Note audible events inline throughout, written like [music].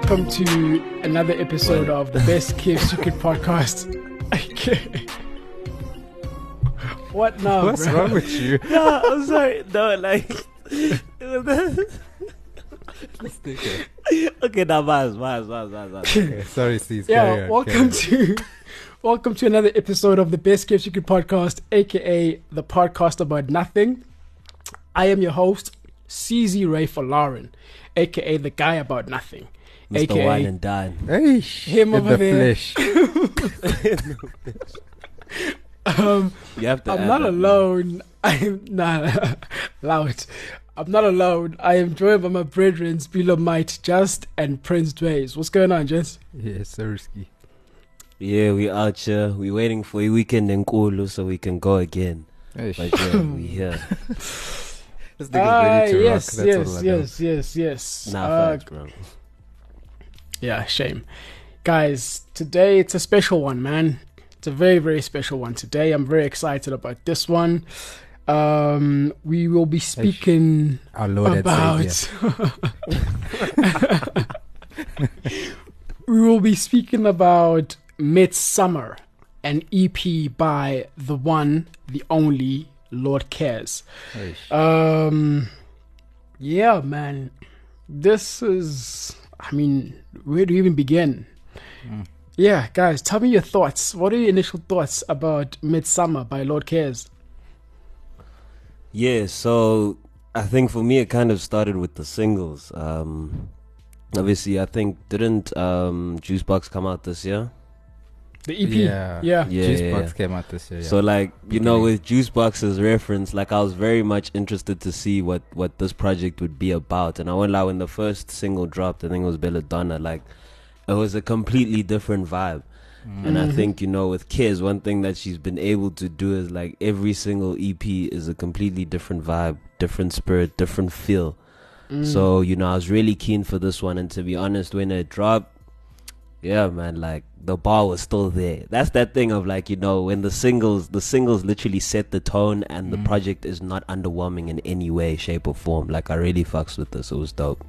welcome to another episode of the Best Kept Secret [laughs] podcast. Okay. What now, What's bro? wrong with you? [laughs] no, I'm sorry. No, like. [laughs] okay, now, Maz, Maz, Maz, Maz, Maz. Okay, sorry, Steve. Yeah, welcome to welcome to another episode of the Best Kept Secret podcast, aka the podcast about nothing. I am your host, CZ Ray for Lauren, aka the guy about nothing. Mr. AKA Wine and Dine. Hey, Him in over the there. flesh. [laughs] Um, You have to I'm not that. alone. I am nah, [laughs] loud. I'm not alone. I am joined by my brethren, Spilo Might, Just, and Prince Dways. What's going on, Just? Yes, sir, risky. Yeah, we out here. We waiting for a weekend in Kulu so we can go again. Hey, But yeah, we [laughs] here. this nigga's Ah, ready to yes, rock. That's all yes, know. yes, yes, yes. Nah, Uh, facts, bro. Yeah, shame. Guys, today it's a special one, man. It's a very, very special one today. I'm very excited about this one. Um, we will be speaking Our Lord about. [laughs] We will be speaking about Midsummer, an EP by the one, the only Lord Kez. Um, yeah, man. This is. I mean, where do you even begin? Mm. Yeah, guys, tell me your thoughts. What are your initial thoughts about Midsummer by Lord Kez? Yeah, so I think for me it kind of started with the singles. Um, obviously, I think didn't um, Juicebox come out this year? The EP. Yeah. Yeah. Yeah, Juicebox yeah. came out this year. Yeah. So like you know, Beginning. with Juicebox's reference, like I was very much interested to see what what this project would be about, and I went like when the first single dropped, I think it was Belladonna. Like it was a completely different vibe, Mm. and I Mhm. think you know with Kez, one thing that she's been able to do is like every single EP is a completely different vibe, different spirit, different feel. Mm. So you know, I was really keen for this one, and to be honest, when it dropped, yeah, man, like the bar was still there. That's that thing of like you know when the singles, the singles literally set the tone, and the Mm. project is not underwhelming in any way, shape, or form. Like I really fucks with this. It was dope.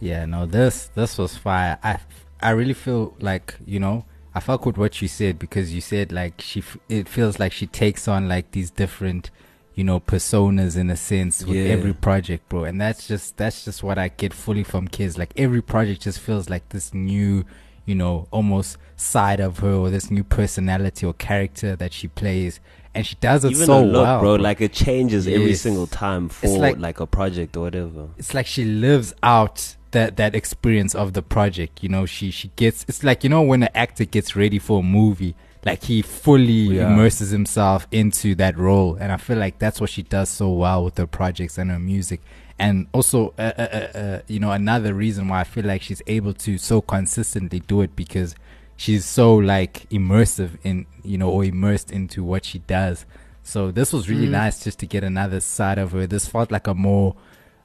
Yeah, no, this this was fire. I I really feel like you know I fuck with what you said because you said like she it feels like she takes on like these different you know personas in a sense with Yeah. every project, bro. And that's just that's just what I get fully from kids. Like every project just feels like this new you know almost side of her or this new personality or character that she plays, and she does it Even so look, well, bro, like it changes every single time for like- like, a project or whatever. it's like she lives out that that experience of the project you know? She she gets it's like you know when an actor gets ready for a movie like he fully Yeah. immerses himself into that role. And i feel like that's what she does so well with her projects and her music and also uh, uh, uh, uh, you know another reason why i feel like she's able to so consistently do it because she's so like immersive in you know or immersed into what she does so this was really Mm. nice just to get another side of her this felt like a more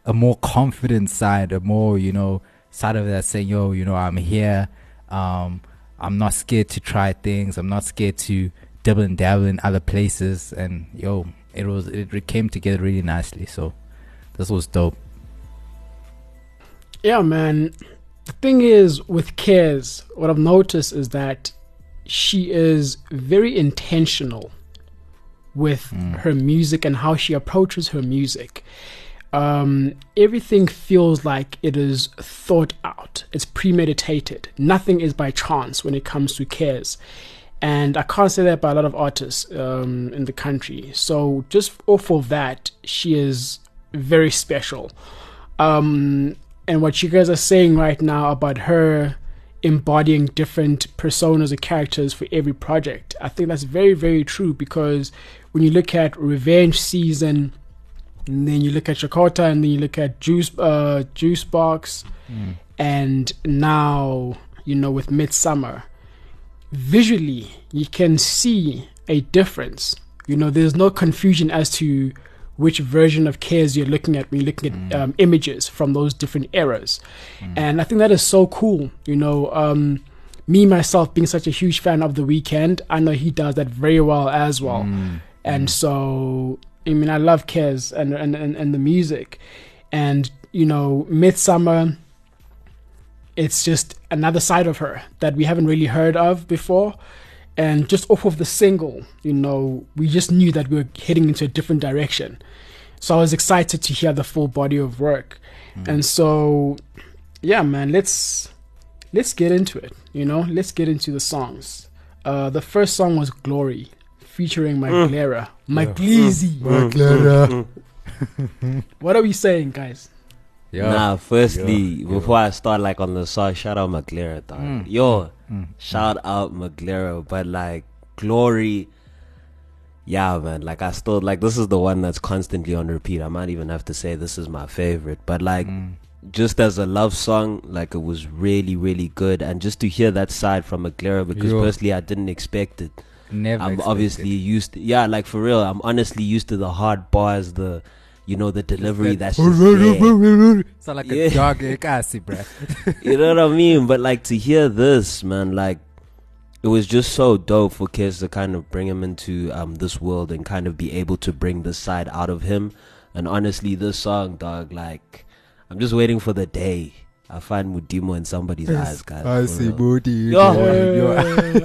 a more confident side, a more you know side of that saying, "Yo, you know, I'm here. Um, I'm not scared to try things. I'm not scared to dabble and dabble in other places." And yo, it was it came together really nicely. So this was dope. Yeah, man. The thing is with Kez, what I've noticed is that she is very intentional with Mm. her music and how she approaches her music. Um, everything feels like it is thought out. It's premeditated. Nothing is by chance when it comes to Kez. And I can't say that about a lot of artists um, in the country. So just off of that, she is very special. Um, and what you guys are saying right now about her embodying different personas or characters for every project, I think that's very, very true because when you look at Revenge Season, and then you look at Chakota, and then you look at Juice, uh, Juice Box, and now you know with Midsummer, visually you can see a difference. You know, there's no confusion as to which version of Kez you're looking at when you're looking at um, images from those different eras, and I think that is so cool. You know, um, me myself being such a huge fan of The Weeknd, I know he does that very well as well. Mm. And so, I mean, I love Kez and, and, and, and the music. And, you know, Midsummer, it's just another side of her that we haven't really heard of before. And just off of the single, you know, we just knew that we were heading into a different direction. So I was excited to hear the full body of work. Mm. And so, yeah, man, let's let's get into it. You know, let's get into the songs. Uh, the first song was "Glory," featuring Maglera. Mm. Magleezy. Mm. [laughs] What are we saying, guys? Yeah. Nah, firstly, Yeah, before I start like on the song, shout out Maglera, dog. Mm. Yo, Mm. shout out Maglera, but like Glory, yeah, man. Like I still like this is the one that's constantly on repeat. I might even have to say this is my favorite, but like Mm. just as a love song, like it was really, really good, and just to hear that side from Maglera because Yo. personally I didn't expect it. Never. I'm obviously used, to, yeah, like for real. I'm honestly used to the hard bars, the you know the delivery that's just [laughs] there. Sound like Yeah. a dog Kasi, bruh. [laughs] you know what I mean? But like to hear this, man, like it was just so dope for kids to kind of bring him into um this world and kind of be able to bring this side out of him. And honestly, this song, dog, like I'm just waiting for the day I find Mudimo in somebody's eyes, guys. I see real. booty. Yo.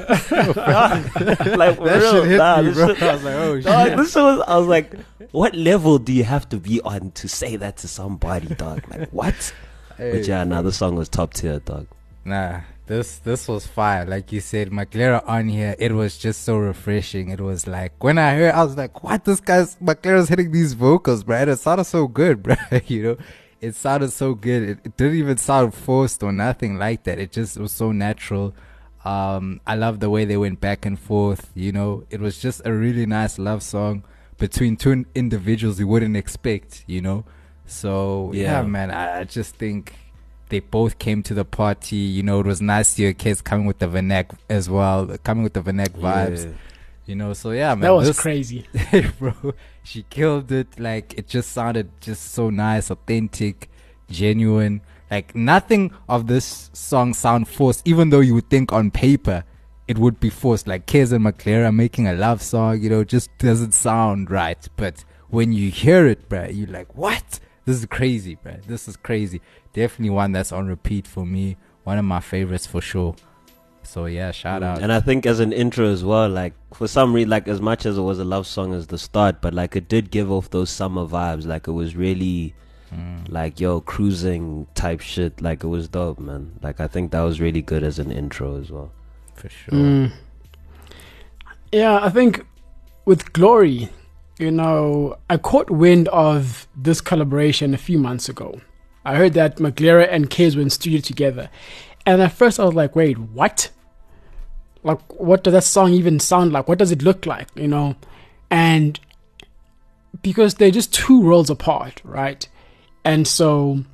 like for That real, shit hit nah, me, bro. shit- I was like, oh Dog, shit. this was, I was like, what level do you have to be on to say that to somebody, dog? Like, [laughs] what? But yeah, nah, the song was top tier, dog. Nah, this this was fire. Like you said, Maglera on here, it was just so refreshing. It was like when I heard, I was like, "What? This guy's Maglera's hitting these vocals, bro. It sounded so good, [laughs] bro. you know, it sounded so good. It, it didn't even sound forced or nothing like that. It just was so natural. Um, I love the way they went back and forth. You know, it was just a really nice love song between two individuals you wouldn't expect. You know, so yeah, Yeah. man, I, I just think they both came to the party. You know, it was nice to your kids coming with the Vernac as well, coming with the Vernac vibes. Yeah. You know, so yeah, man, That was this- crazy. [laughs] bro. She killed it. Like it just sounded just so nice, authentic, genuine. Like nothing of this song sound forced, even though you would think on paper it would be forced. Like Kez and making a love song, you know, just doesn't sound right. But when you hear it, bro, you're like, what? This is crazy, bro. This is crazy. Definitely one that's on repeat for me. One of my favorites for sure. So yeah, shout out. Mm. And I think as an intro as well, like for some reason, like as much as it was a love song as the start, but like it did give off those summer vibes. Like it was really Mm. like yo cruising type shit. Like it was dope, man. Like I think that was really good as an intro as well. for sure. Mm. Yeah, I think with Glory, you know, I caught wind of this collaboration a few months ago. I heard that Maglera and Kez were in studio together. And at first I was like, wait, what? Like, what does that song even sound like? What does it look like? You know? And because they're just two worlds apart, right? And so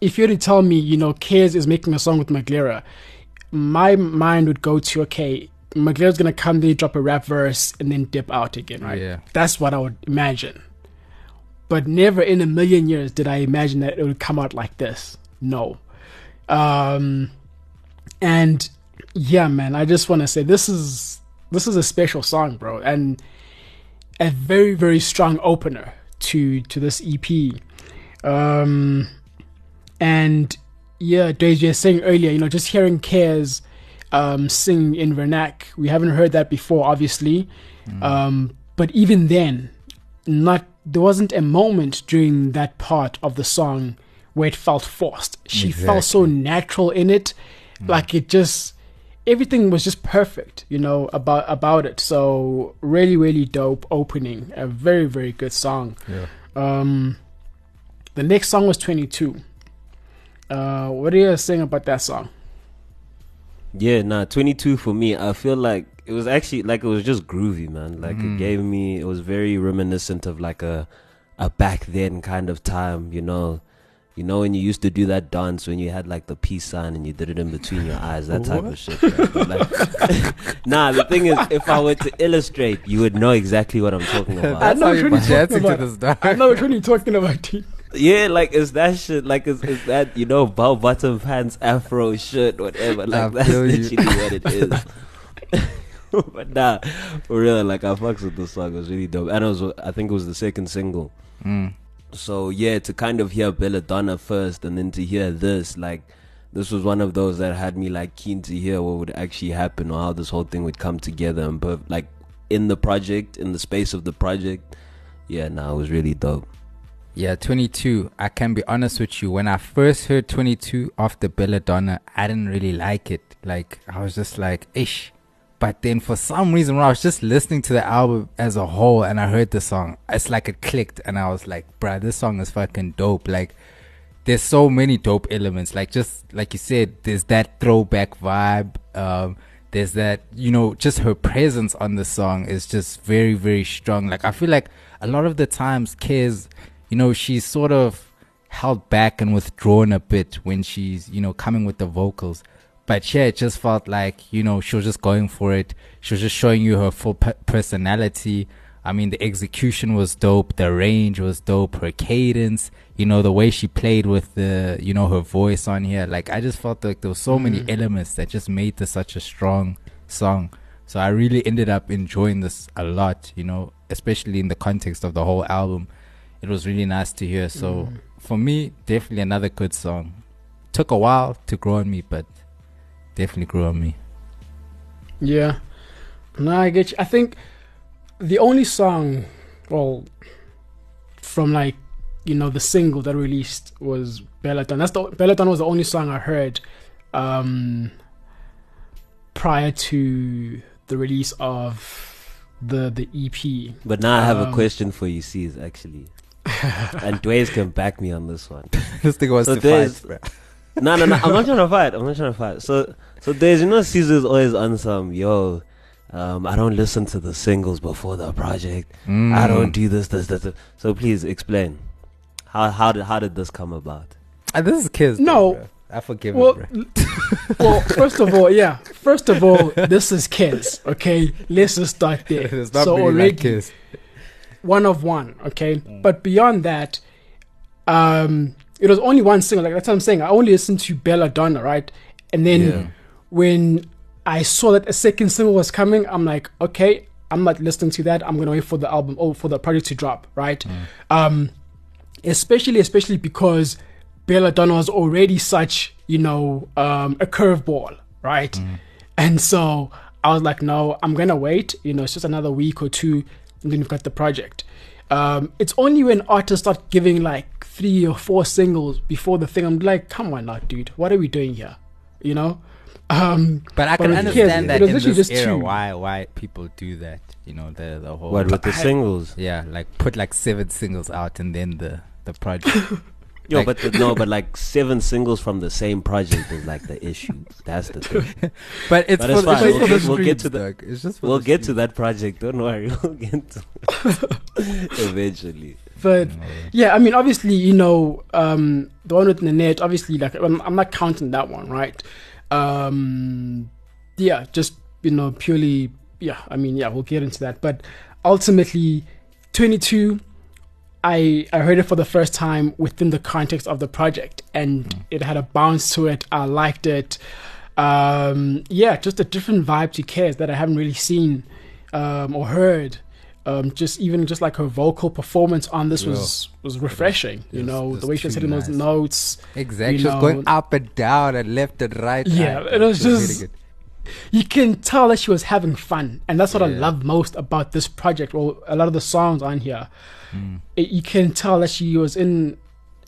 if you were to tell me, you know, Kez is making a song with Maglera, my mind would go to okay, Maglera's gonna come there, drop a rap verse, and then dip out again, right? Yeah. That's what I would imagine. But never in a million years did I imagine that it would come out like this. No. Um and yeah, man, I just wanna say this is this is a special song, bro, and a very, very strong opener to to this EP. Um and yeah, Deja was saying earlier, you know, just hearing Kez um, sing in Vernac, we haven't heard that before, obviously. Um, but even then, not there wasn't a moment during that part of the song where it felt forced. She felt so natural in it, like it just everything was just perfect, you know, about about it. So really, really dope opening. A very, very good song. Yeah. Um, the next song was 22. Uh, what are you guys saying about that song? Yeah, nah, 22 for me. I feel like it was actually like it was just groovy, man. Like it gave me, it was very reminiscent of like a a back then kind of time, you know. You know when you used to do that dance when you had like the peace sign and you did it in between your eyes, that type of shit. right? Like- [laughs] nah, the thing is, if I were to illustrate, you would know exactly what I'm talking about. I That's know how which you one put you're talking to about. this. I know which one you're talking about. dude. Yeah, like it's that shit. Like it's, it's that you know bell bottom pants, afro shit, whatever. I Like [laughs] that's feel you. literally what it is. [laughs] but nah, for real, like I fucks with the song. It was really dope, and it was I think it was the second single. Mm. So yeah, to kind of hear Belladonna first, and then to hear this, like this was one of those that had me like keen to hear what would actually happen or how this whole thing would come together and but like in the project in the space of the project yeah no it was really dope Yeah, 22. I can be honest with you. When I first heard 22 after Belladonna, I didn't really like it. Like, I was just like, ish. But then for some reason, when I was just listening to the album as a whole and I heard the song, it's like it clicked. And I was like, bruh, this song is fucking dope. Like, there's so many dope elements. Like, just like you said, there's that throwback vibe. Um, there's that, you know, just her presence on the song is just very, very strong. Like, I feel like a lot of the times, Kez you know, she's sort of held back and withdrawn a bit when she's, you know, coming with the vocals. But yeah, it just felt like, you know, she was just going for it. She was just showing you her full pe- personality. I mean, the execution was dope. The range was dope. Her cadence, you know, the way she played with the, you know, her voice on here. Like, I just felt like there were so many Mm. elements that just made this such a strong song. So I really ended up enjoying this a lot, you know, especially in the context of the whole album it was really nice to hear. So Mm. for me, definitely another good song. Took a while to grow on me, but definitely grew on me. Yeah. No, I get you. I think the only song, well, from like, you know, the single that released was Belladonna. That's the Belladonna was the only song I heard um prior to the release of the the E EP. but now i have a Um, question for you C's, actually [laughs] and Dwayne can back me on this one [laughs] this thing was So to there's- fight, bruh. no, no, no. I'm not trying to fight. I'm not trying to fight. So, so there's you know Caesar's always on some yo. Um, I don't listen to the singles before the project. I Mm. don't do this, this, this. this. So please explain how how did how did this come about? Ah, this is kids. No. though, bruh. I forgive Well, it, bruh. [laughs] well, first of all, yeah. First of all, this is kids, okay? Let's just start there. [laughs] it's not so really already, like kids. one of one, okay? Mm. But beyond that, um, it was only one single. Like that's what I'm saying. I only listened to Belladonna, right? And then Yeah. When I saw that a second single was coming, I'm like, okay, I'm not listening to that. I'm gonna wait for the album or for the project to drop, right? Um, especially, especially because Belladonna was already such, you know, um, a curveball, right? And so I was like, no, I'm gonna wait. You know, it's just another week or two, and then we've got the project. Um, it's only when artists start giving like three or four singles before the thing, I'm like, come on now, dude, what are we doing here? You know? Um, But I can with understand kids, that it in this just era, two. why why people do that. You know, the the whole What with the I- singles? [laughs] yeah, like put like seven singles out and then the the project. [laughs] Yo, Like- but the, no, but like seven singles from the same project is like the issue. That's the thing. [laughs] but it's But for, it's the- fine. it's We'll for the get- we'll get to the- dog. It's just We'll the get to that project. Don't worry. We'll get to eventually. but yeah, I mean, obviously, you know, um, the one with Nanette, obviously, like, I'm, I'm not counting that one, right? Um, yeah, just, you know, purely, yeah, I mean, yeah, we'll get into that. But ultimately, 22, I, I heard it for the first time within the context of the project, and it had a bounce to it. I liked it. Um, yeah, just a different vibe to Kez that I haven't really seen um, or heard. Um, just even just like her vocal performance on this was was refreshing. You was- know the way she was hitting those notes. Exactly. you She was going up and down and left and right. Yeah, it was really just- good. You can tell that she was having fun, and that's what I love most about this project. Well, a lot of the songs on here, Mm. it, you can tell that she was in,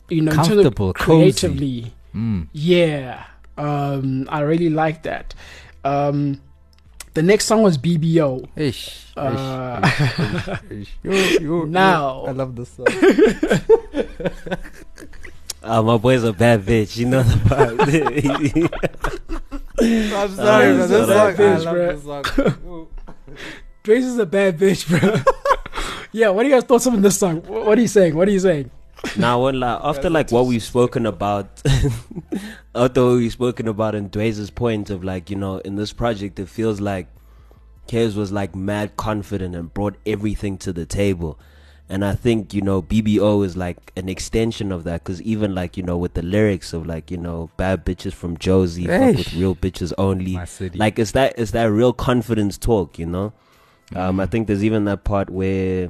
you know, Comfortable, creatively. Mm. Yeah, um, I really like that. Um, the next song was BBO. Ish. Uh, ish, ish, ish. Yo, yo, yo. Now. I love this song. Uh, [laughs] my boy's a bad bitch. You know the part. [laughs] I'm sorry, man. man. This This song, song- I love bruh. this song. Trace is a bad bitch, bro. [laughs] yeah, what do you guys thoughts on this song? What are you saying? What are you saying? Now, when like after like what we've spoken about, [laughs] after what we've spoken about, and Dwayne's point of like you know in this project, it feels like Kez was like mad confident and brought everything to the table. And I think you know BBO is like an extension of that. Because even like you know with the lyrics of like you know bad bitches from Jozi, fuck with real bitches only. Like it's that it's that real confidence talk you know? Um i think there's even that part where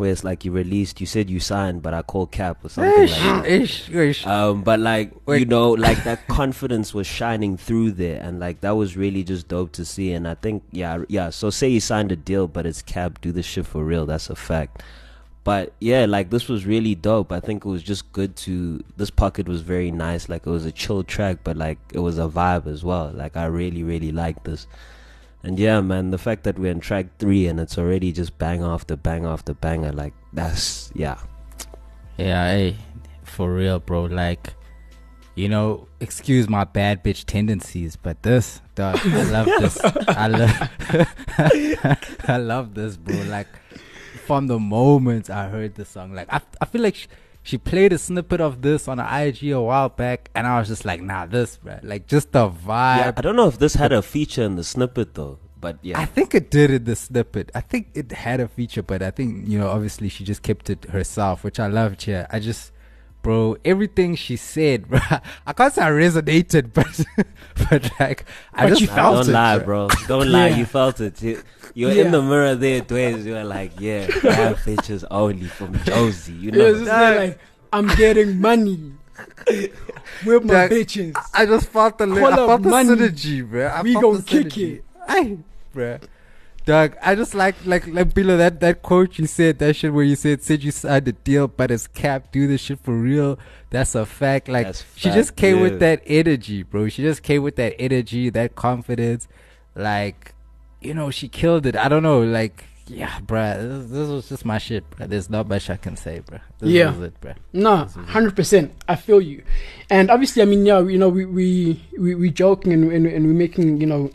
where it's like you released, you said you signed, but I call cap or something like that. Ish, ish. Um, but like Wait. you know, like that [laughs] confidence was shining through there, and like that was really just dope to see. And I think, yeah, yeah. So say you signed a deal, but it's cap, do the shit for real. That's a fact. But yeah, like this was really dope. I think it was just good to. This pocket was very nice. Like it was a chill track, but like it was a vibe as well. Like I really, really liked this. And yeah, man, the fact that we're in track three and it's already just bang after bang after banger, like that's yeah. Yeah, hey, for real, bro. Like, you know, excuse my bad bitch tendencies, but this, dog, I love this. I love, [laughs] I love this, bro. Like, from the moment I heard the song, like, I, I feel like she, she played a snippet of this on IG a while back, and I was just like, nah, this, bro. Like, just the vibe. Yeah, I don't know if this had a feature in the snippet though, but yeah. I think it did in the snippet. I think it had a feature, but I think you know, obviously, she just kept it herself, which I loved. Yeah, I just, bro, everything she said, [laughs] bro. I can't say I resonated, [laughs] but, but like, I But just you Nah, felt don't it, lie, bro. bro. [laughs] Don't lie. You felt it. You, you were Yeah. in the mirror there, Dwayne. You were like, yeah, bad bitches only from Jozi. You know. was just Dog. like, I'm getting money with my Dog, bitches. I just felt the, li- I up felt the money. synergy, bro. I We felt gon' the kick synergy. it. Aye, bro. Doug, I just like like like Bilo that that quote you said that shit where you said said you signed the deal but it's cap do this shit for real. That's a fact. Like That's she fact, just came yeah. with that energy, bro. She just came with that energy, that confidence. Like, you know, she killed it. I don't know, like yeah, bruh, this, this was just my shit, bruh. There's not much I can say, bruh. This Yeah. was it, bruh. No, hundred percent. I feel you, and obviously, I mean, yeah, you know, we we we, we joking and, and and we're making you know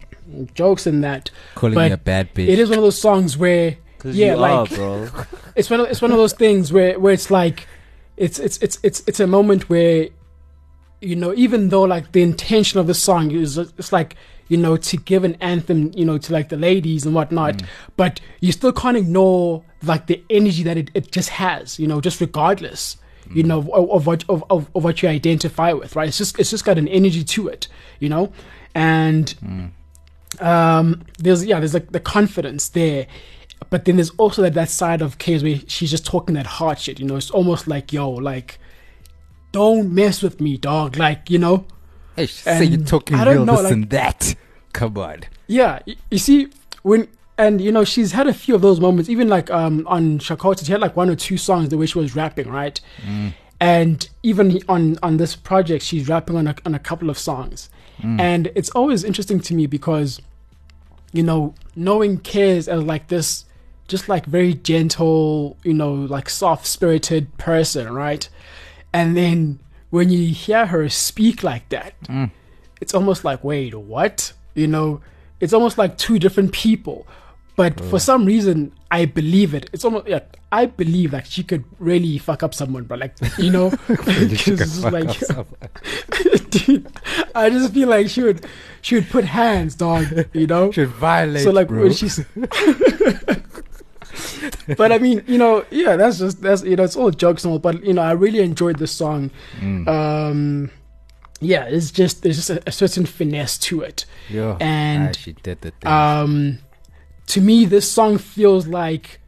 jokes and that. Calling But me a bad bitch. It is one of those songs where yeah, you like- are, bro. [laughs] it's one of it's one of those things where where it's like it's it's it's it's it's a moment where you know even though like the intention of the song is it's like you know to give an anthem you know to like the ladies and whatnot mm. but you still can't ignore like the energy that it, it just has you know just regardless you mm. know of, of what of, of, of what you identify with right it's just it's just got an energy to it you know and mm. Um there's yeah there's like the confidence there. But then there's also that, that side of K's where she's just talking that hard shit you know? It's almost like yo like don't mess with me dog. Like you know? Hey, say you're talking real know, this like- and that. Come on. yeah y- you see when and you know she's had a few of those moments even like um on Chakota she had like one or two songs the way she was rapping right? And even on on this project she's rapping on a, on a couple of songs Mm. and it's always interesting to me because you know knowing Kez as like this just like very gentle you know like soft spirited person right? And then when you hear her speak like that mm. it's almost like wait what? You know it's almost like two different people but for some reason i believe it. It's almost yeah i believe like she could really fuck up someone but like you know? [laughs] [laughs] Like [laughs] dude i just feel like she would she would put hands dog you know? Should violate, so like bro. when she's but i mean you know yeah that's just that's you know it's all jokes and all but you know i really enjoyed the song. Mm. um yeah it's just there's just a, a certain finesse to it. Yo, and, ah, she did the thing. um to me this song feels like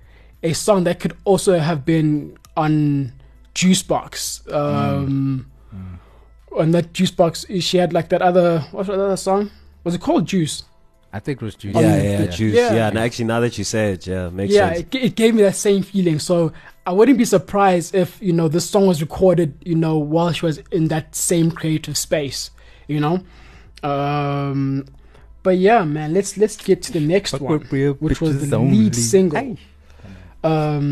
a song that could also have been on juicebox um on that juicebox she had like that other what's that other song was it called juice I think it was juice. um, Yeah, yeah, the- juice. yeah. Yeah, and actually, now that you say it, yeah, makes yeah sense. it, it gave me that same feeling so i wouldn't be surprised if you know this song was recorded you know while she was in that same creative space you know um but yeah man let's let's get to the next Fuck one which was bitches the only. lead single Aye. um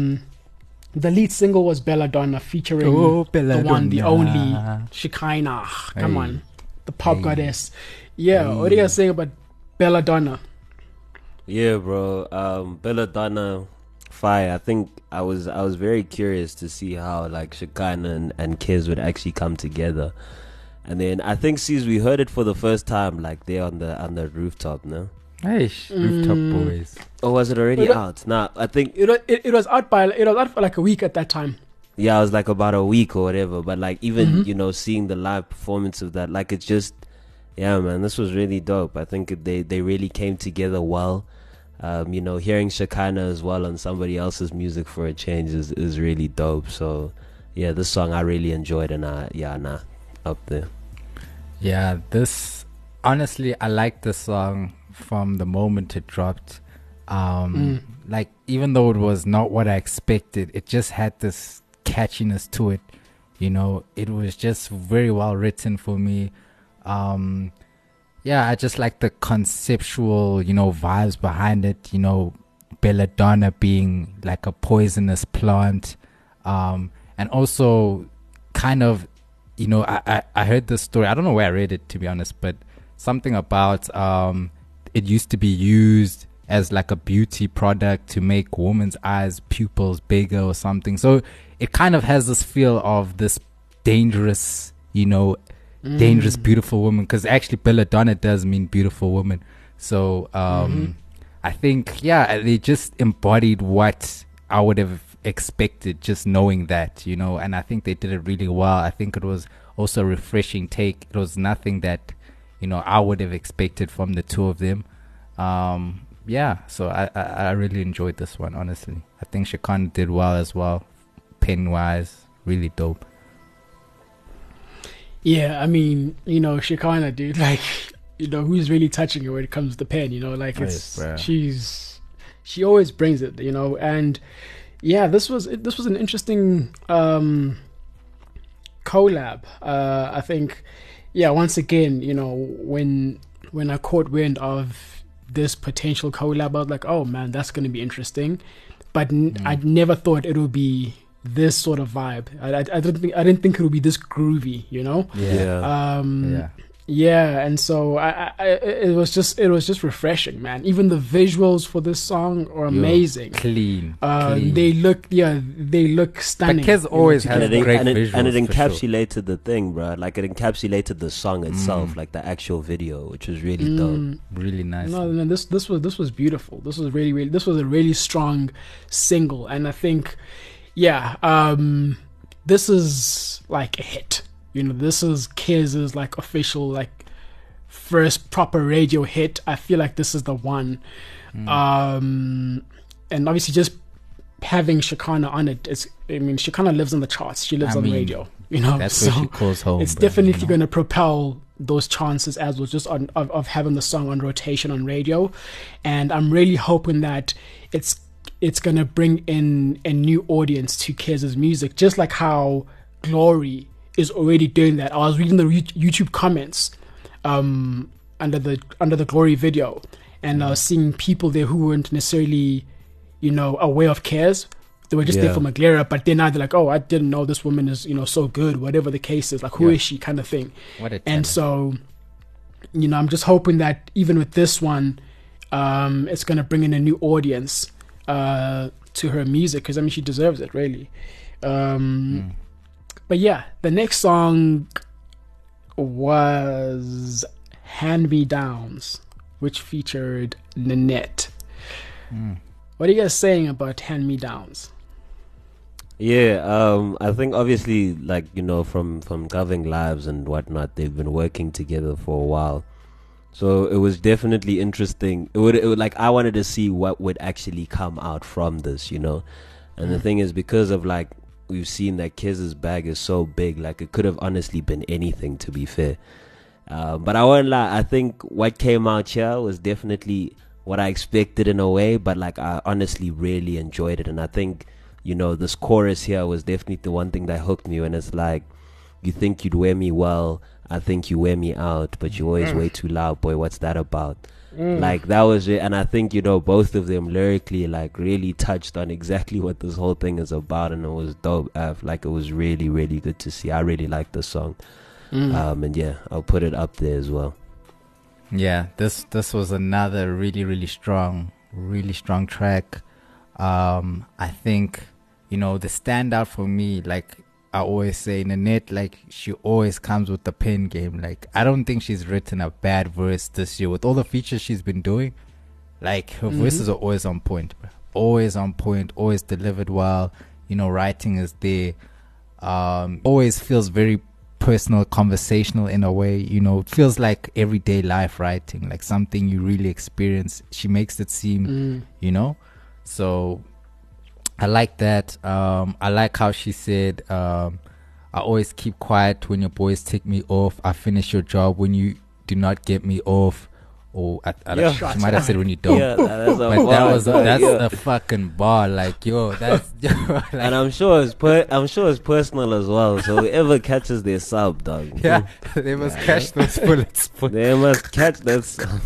the lead single was belladonna featuring Oh, the one the only Belladonna. shekinah come Hey. on the pop Hey. goddess yeah what are you Hey. guys saying about belladonna Yeah, bro. Um, Belladonna, fire. I think I was I was very curious to see how like Shekinah and, and Kez would actually come together. And then I think since we heard it for the first time, like there on the on the rooftop, no? Hey, sh- rooftop Mm. boys. Or was it already It out? Nah, I think it, it, it was out by it was out for like a week at that time yeah, it was like about a week or whatever. But like even Mhm. you know seeing the live performance of that, like it's just yeah, man, this was really dope. I think they they really came together well. um, you know, hearing Shekinah as well on somebody else's music for a change is, is really dope. So, yeah, this song I really enjoyed, and I, yeah, nah, up there. Yeah, this honestly, I like this song from the moment it dropped. Um, Mm. Like, even though it was not what I expected, it just had this catchiness to it. You know, it was just very well written for me. Um, yeah, I just like the conceptual, you know, vibes behind it. You know, belladonna being like a poisonous plant, um, and also kind of, you know, I, I I heard this story. I don't know where I read it to be honest, but something about um, it used to be used as like a beauty product to make women's eyes pupils bigger or something. So it kind of has this feel of this dangerous, you know, Mm. dangerous beautiful woman because actually belladonna does mean beautiful woman so um Mhm. i think yeah they just embodied what i would have expected just knowing that you know and i think they did it really well. I think it was also a refreshing take. It was nothing that you know i would have expected from the two of them. Um yeah so i i, I really enjoyed this one honestly. I think Shekinah did well as well pen wise really dope. Yeah, I mean, you know, Shekinah, dude, [laughs] like, you know, who's really touching her when it comes to the pen, you know, like Right, it's bruh. she's she always brings it, you know, and yeah, this was this was an interesting um collab. Uh I think yeah, once again, you know, when when I caught wind of this potential collab, I was like, oh man, that's going to be interesting. But n- Mm. I never thought it would be this sort of vibe. I, I, I didn't think I didn't think it would be this groovy, you know. Um, yeah yeah, and so I, I, I, it was just it was just refreshing, man. Even the visuals for this song are Yo, amazing. clean, Um, clean. they look, yeah, they look stunning. Kez always together. has and it, great and, it, and it visuals, for sure. encapsulated the thing, bro. Like it encapsulated the song itself, Mm. like the actual video, which was really dope. Mm, really nice. No, no, this this was this was beautiful. This was really, really this was a really strong single, and I think, yeah, um, this is like a hit. You know, this is Kez's like official like first proper radio hit. I feel like this is the one. Mm. Um, and obviously just having Shekinah on it is, I mean, Shekinah lives on the charts. She lives I on mean, radio. You know, That's [laughs] so where she calls home. it's bruh, definitely you know? going to propel those chances as well just on of, of having the song on rotation on radio and i'm really hoping that it's it's going to bring in a new audience to Kez's music just like how glory is already doing that i was reading the youtube comments um under the under the glory video and i was seeing people there who weren't necessarily you know aware of Kez. they were just there for Maglera, but then now they're like, "Oh, I didn't know this woman is, you know, so good." Whatever the case is, like, who is Yeah. she, kind of thing. What a And so, you know, I'm just hoping that even with this one, um, it's gonna bring in a new audience uh, to her music because I mean, she deserves it, really. Um, Mm. But yeah, the next song was "Hand Me Downs," which featured Nanette. Mm. What are you guys saying about "Hand Me Downs"? Yeah, um, I think obviously, like you know, from from Goving Lives and whatnot, they've been working together for a while. So it was definitely interesting. It would, it would like I wanted to see what would actually come out from this, you know. And the Mm. thing is, because of like we've seen that Kez's bag is so big, like it could have honestly been anything. To be fair, uh, but I won't lie. I think what came out here was definitely what I expected in a way. But like I honestly really enjoyed it, and I think you know, this chorus here was definitely the one thing that hooked me. And it's like, you think you'd wear me well, I think you wear me out, but you always Mm. way too loud, boy. What's that about? Mm. Like that was it. And I think you know, both of them lyrically, like, really touched on exactly what this whole thing is about, and it was dope. Uh, like it was really, really good to see. I really liked the song, Mm. um, and yeah, I'll put it up there as well. Yeah, this this was another really really strong, really strong track. Um, I think you know the standout for me, like I always say, Nanette, like she always comes with the pen game. Like I don't think she's written a bad verse this year with all the features she's been doing. Like her Mhm. verses are always on point, bro. always on point, always delivered well. You know, writing is there. Um, always feels very personal, conversational in a way. You know, it feels like everyday life writing, like something you really experience. She makes it seem, Mm. you know. So I like that. Um, I like how she said, um, "I always keep quiet when your boys take me off. I finish your job when you do not get me off." Or I, I, Yeah. she might have said when you don't. Yeah, that- that's a But that was a, that's yeah. a fucking bar. Like yo, that's [laughs] like, and I'm sure it's per- I'm sure it's personal as well. So whoever catches their sub, dog, [laughs] yeah, they must catch those bullets. [laughs] they must catch that. Sub.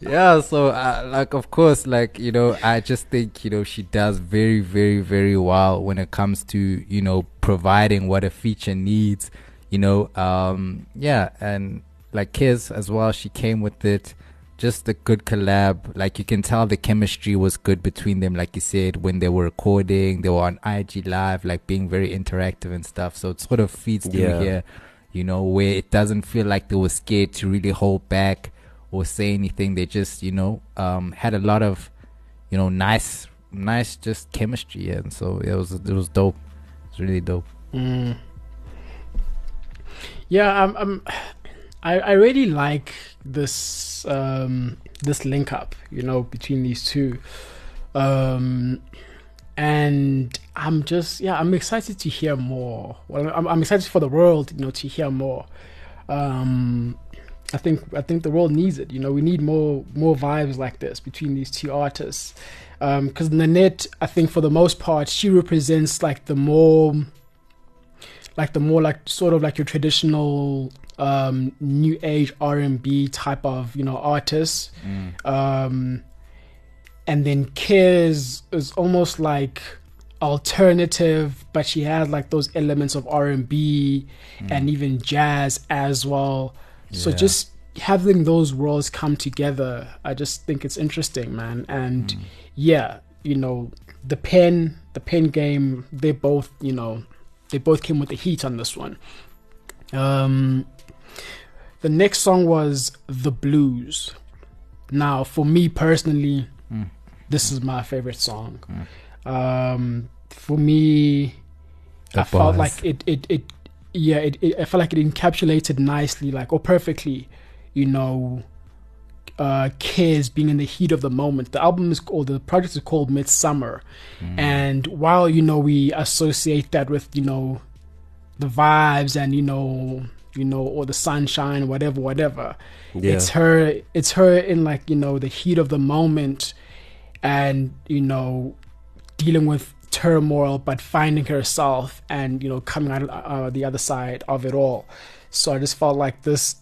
yeah, so uh, like of course, like you know, I just think you know she does very, very, very well when it comes to you know providing what a feature needs. You know, um, yeah, and like Kez as well, she came with it. Just a good collab. Like you can tell the chemistry was good between them. Like you said, when they were recording, they were on IG Live, like being very interactive and stuff. So it sort of feeds through Yeah. here, you know, where it doesn't feel like they were scared to really hold back or say anything. They just, you know, um, had a lot of, you know, nice, nice just chemistry. And so it was, it was dope. It's really dope. Mm. Yeah, I'm, I'm I, I really like this um, this link up, you know, between these two. Um, and I'm just yeah, I'm excited to hear more. Well, I'm, I'm excited for the world, you know, to hear more. Um, I think I think the world needs it. You know, we need more more vibes like this between these two artists. Because Nanette, I think for the most part, she represents like the more like the more like sort of like your traditional um new age r&b type of you know artists. Um and then Kez is almost like alternative but she has like those elements of r&b and even jazz as well. So just having those worlds come together i just think it's interesting man. And yeah you know the pen the pen game they both you know they both came with the heat on this one um the next song was the blues now for me personally Mm. this is my favorite song Mm. um for me The i felt like it it, it yeah it, it i felt like it encapsulated nicely like or perfectly you know uh kids being in the heat of the moment. The album is called the project is called midsummer. Mm. and while you know we associate that with you know the vibes and you know you know or the sunshine whatever whatever Yeah, it's her it's her in like you know the heat of the moment and you know dealing with turmoil but finding herself and you know coming out uh, the other side of it all. So i just felt like this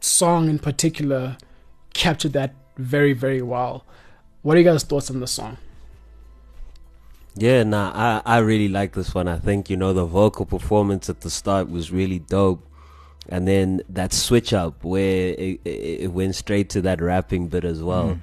song in particular captured that very very well what are you guys thoughts on the song Yeah, nah, I, I really like this one. I think, you know, the vocal performance at the start was really dope. And then that switch up where it, it, it went straight to that rapping bit as well. Mm.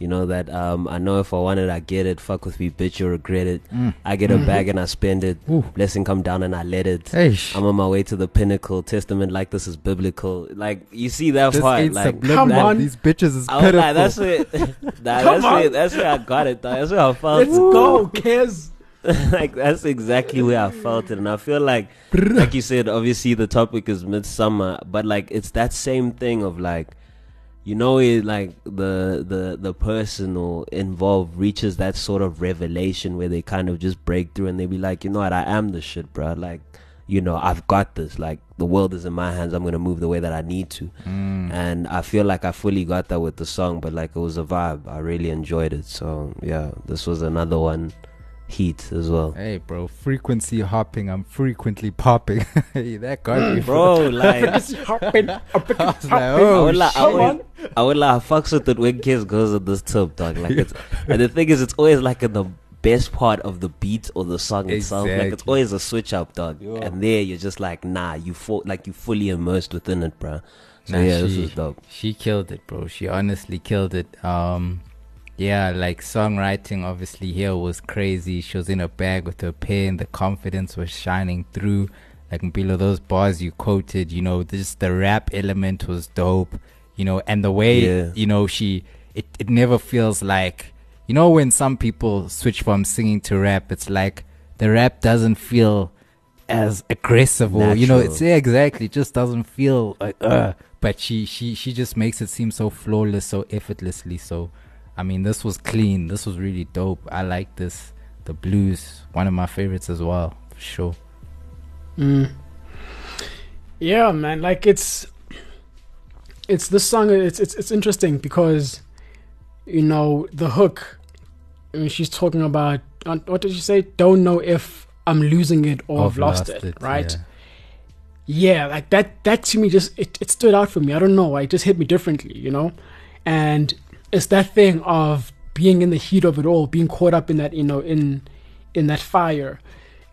You know, that um, I know if I want it, I get it. Fuck with me, bitch, you'll regret it. Mm. I get a Mhm. bag and I spend it. Ooh. Blessing come down and I let it. Hey, sh- I'm on my way to the pinnacle. Testament like this is biblical. Like, you see that this part. Like. Come on. These bitches is I like, that's where, [laughs] nah, [laughs] that's, on. where, that's where I got it. Dog. That's where I felt let's it. go kids [laughs] like that's exactly where I felt it, and I feel like, like you said, obviously the topic is midsummer, but like it's that same thing of like, you know, it like the the the person or involved reaches that sort of revelation where they kind of just break through and they be like, you know what, I am the shit, bro. Like, you know, I've got this. Like the world is in my hands. I'm gonna move the way that I need to, Mm. and I feel like I fully got that with the song. But like it was a vibe. I really enjoyed it. So yeah, this was another one. Heat as well. Hey, bro, frequency hopping. I'm frequently popping. [laughs] hey, that got me, bro. Like [laughs] It's [laughs] hopping, hopping, I was like, hopping. I oh, would like, I would. I would like, I fucks with it when kids goes at this tip, dog. Like it's, and the thing is, it's always like in the best part of the beat or the song itself. Like it's always a switch up, dog. Yeah. And there, you're just like, nah, you full, like you fully immersed within it, bro. So Nah, yeah, this she- was dope. She killed it, bro. She honestly killed it. Um, yeah, like songwriting obviously here was crazy. She was in a bag with her pen. The confidence was shining through. Like below those bars you quoted, you know, this the rap element was dope. You know, and the way Yeah. you know she, it it never feels like, you know, when some people switch from singing to rap, it's like the rap doesn't feel as aggressive or you know it's yeah, exactly it just doesn't feel like uh but she she she just makes it seem so flawless so effortlessly so i mean this was clean this was really dope i like this the blues one of my favorites as well for sure Mm. Yeah, man. Like it's it's this song. It's it's it's interesting because you know the hook. I mean, she's talking about uh, what did she say? Don't know if I'm losing it or I've lost, it, right? yeah. yeah like that that to me just it, it stood out for me i don't know it just hit me differently you know and it's that thing of being in the heat of it all being caught up in that you know in in that fire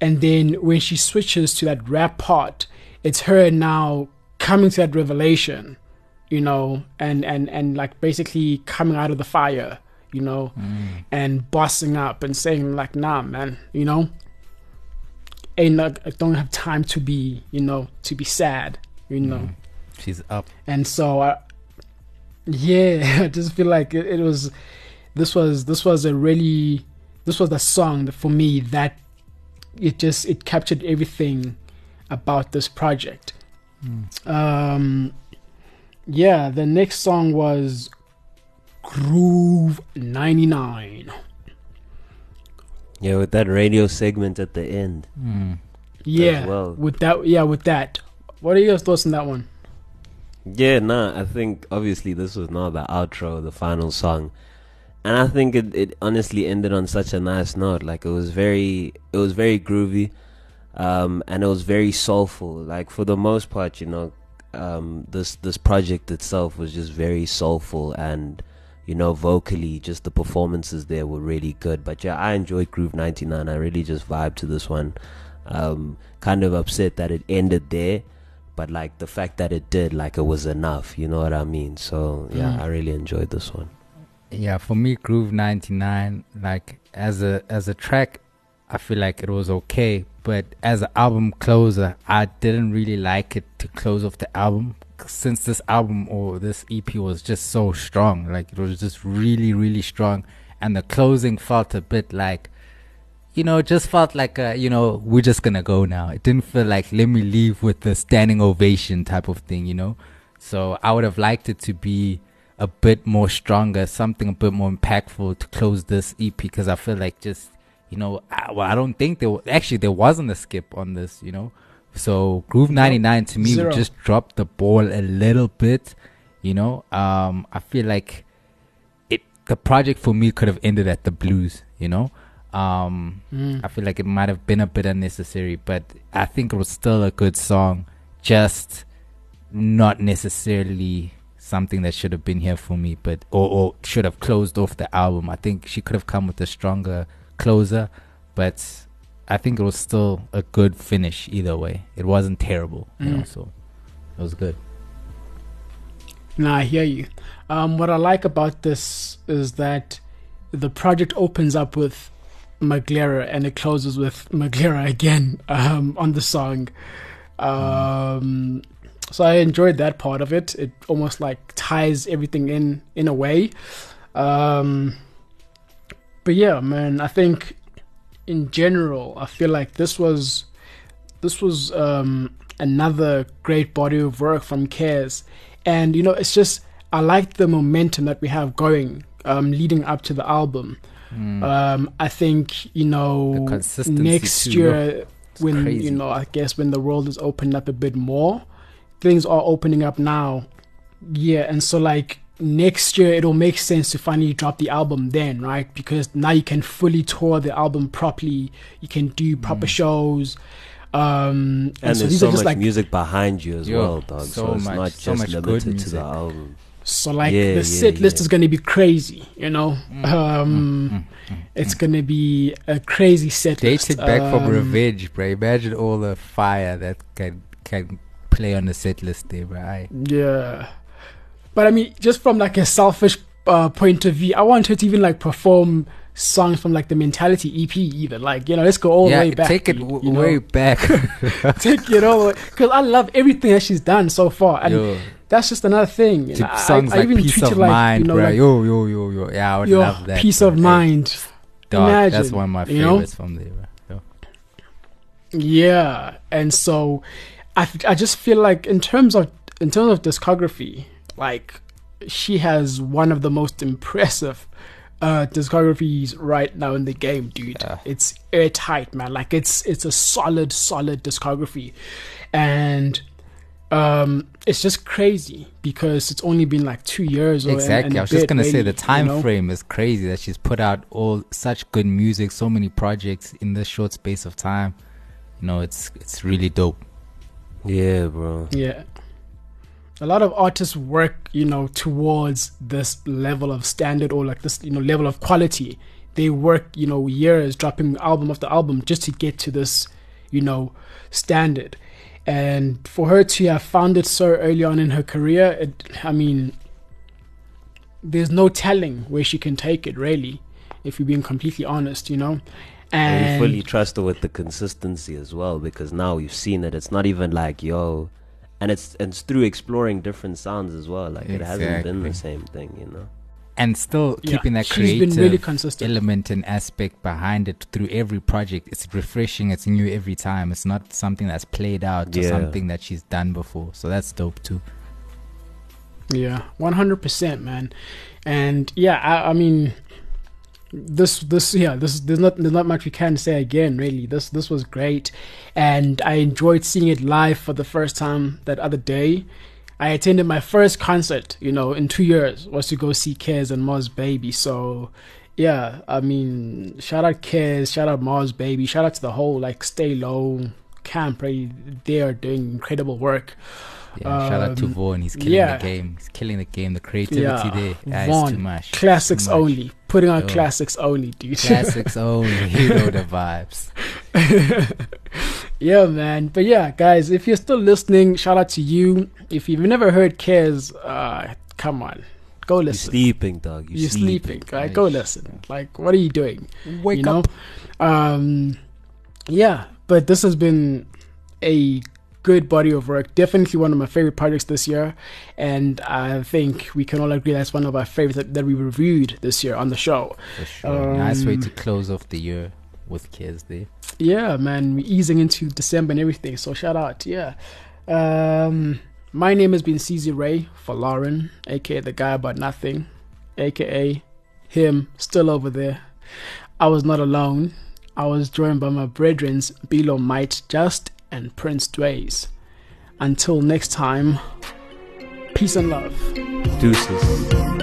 and then when she switches to that rap part it's her now coming to that revelation you know and and and like basically coming out of the fire you know Mm. and bossing up and saying like nah man you know ain't I don't have time to be you know to be sad you know Mm. she's up and so I, yeah [laughs] I just feel like it, it was this was this was a really this was the song that for me that it just it captured everything about this project Mm. um yeah the next song was groove 99 Yeah, with that radio segment at the end. Mm. yeah well. with that yeah with that what are your thoughts on that one Yeah, nah, I think obviously this was not the outro, the final song. And I think it, it honestly ended on such a nice note. Like it was very it was very groovy. Um and it was very soulful. Like for the most part, you know, um this this project itself was just very soulful and you know, vocally just the performances there were really good. But yeah, I enjoyed Groove 99. I really just vibed to this one. Um kind of upset that it ended there but like the fact that it did like it was enough you know what i mean so yeah Mm. i really enjoyed this one yeah for me groove 99 like as a as a track i feel like it was okay but as an album closer i didn't really like it to close off the album since this album or this ep was just so strong like it was just really really strong and the closing felt a bit like you know, it just felt like, uh, you know, we're just gonna go now. It didn't feel like let me leave with the standing ovation type of thing, you know. So I would have liked it to be a bit more stronger, something a bit more impactful to close this EP because I feel like just, you know, I, well, I don't think there actually there wasn't a skip on this, you know. So Groove 99 to me Zero. just dropped the ball a little bit, you know. Um, I feel like it the project for me could have ended at the blues, you know. Um, Mm. I feel like it might have been a bit unnecessary, but I think it was still a good song. Just not necessarily something that should have been here for me, but or, or should have closed off the album. I think she could have come with a stronger closer, but I think it was still a good finish either way. It wasn't terrible, you know, Mm. so it was good. No, I hear you. Um, what I like about this is that the project opens up with Maglera and it closes with Maglera again um, on the song. Um, so I enjoyed that part of it. It almost like ties everything in in a way. Um, but yeah, man, I think in general, I feel like this was this was um, another great body of work from Kez, and you know, it's just I like the momentum that we have going um, leading up to the album. Mm. Um, I think you know next too, year It's when crazy. you know I guess when the world is opened up a bit more, things are opening up now. Yeah, and so like next year it'll make sense to finally drop the album then, right? Because now you can fully tour the album properly. You can do proper Mm. shows. Um, and, and so there's these so much like music behind you as Yo, well dog so, so it's much- not so just much good limited to music. the album so like Yeah, the yeah, set list yeah. is gonna be crazy, you know. Mm, Um, mm, mm, it's mm. gonna be a crazy set list. Dated back from Um, revenge, bro. Imagine all the fire that can can play on the set list there, bro. Aye. Yeah, but I mean, just from like a selfish uh, point of view, I want her to even like perform songs from like the Mentality EP, even like you know, let's go all yeah, the way back. take it w- you know? way back. [laughs] take it all because I love everything that she's done so far, and yo, that's just another thing. know, I- songs I, like even peace of like, mind, you know, bro. like yo, yo, yo, yo. Yeah, I would your love that. peace bro. of mind. dog, that's one of my you know? favorites from there, bro. Yo. Yeah, and so I, I just feel like in terms of in terms of discography, like she has one of the most impressive uh discographies right now in the game, dude. Yeah. It's airtight, man. Like it's it's a solid, solid discography, and um it's just crazy because it's only been like two years. Or, and- Exactly. and I a was just gonna say the time you know? frame is crazy that she's put out all such good music, so many projects in this short space of time. You know, it's it's really dope. Yeah, bro. Yeah. A lot of artists work, you know, towards this level of standard or like this, you know, level of quality. They work, you know, years dropping album after album just to get to this, you know, standard. And for her to have found it so early on in her career, it, I mean, there's no telling where she can take it, really, if you're being completely honest, you know. And And we fully trust her with the consistency as well because now we've seen it. It's not even like yo, and it's it's through exploring different sounds as well. Like it hasn't been the same thing, you know. And still Yeah, keeping that creative really element and aspect behind it through every project. It's refreshing, it's new every time. It's not something that's played out or something that she's done before. So that's dope too. Yeah, one hundred percent, man. And yeah, I, I mean, this this yeah this there's not there's not much we can say again. Really, this this was great, and I enjoyed seeing it live for the first time that other day. I attended my first concert, you know, in two years was to go see Kez and Mars Baby. So, yeah, I mean, shout out Kez, shout out Mars Baby, shout out to the whole like Stay Low camp. Right, they are doing incredible work. Yeah, shout out to Um, Vaughn. He's killing yeah. the game. He's killing the game. The creativity Yeah, there. Yeah, Vaughn, too much. Classics Too much. only, putting on Yo. classics only, dude. [laughs] Classics only. You know the vibes. [laughs] yeah, man. But yeah, guys, if you're still listening, shout out to you. If you've never heard Kez, uh, come on, go You're listen. sleeping, dog. You're, You're sleeping, right? Go listen. Like, what are you doing? Wake you know? up. Um, yeah, but this has been a good body of work. Definitely one of my favorite projects this year, and I think we can all agree that's one of our favorites that, that we reviewed this year on the show. For sure. nice way Um, to close off the year with Kez there. Yeah, man, we're easing into December and everything. So shout out, yeah. Um, my name has been CZ Ray for Lauren, aka the guy about nothing, aka him still over there. I was not alone. I was joined by my brethrens Bilo Might Just and Prince Dways. Until next time, peace and love. Deuces.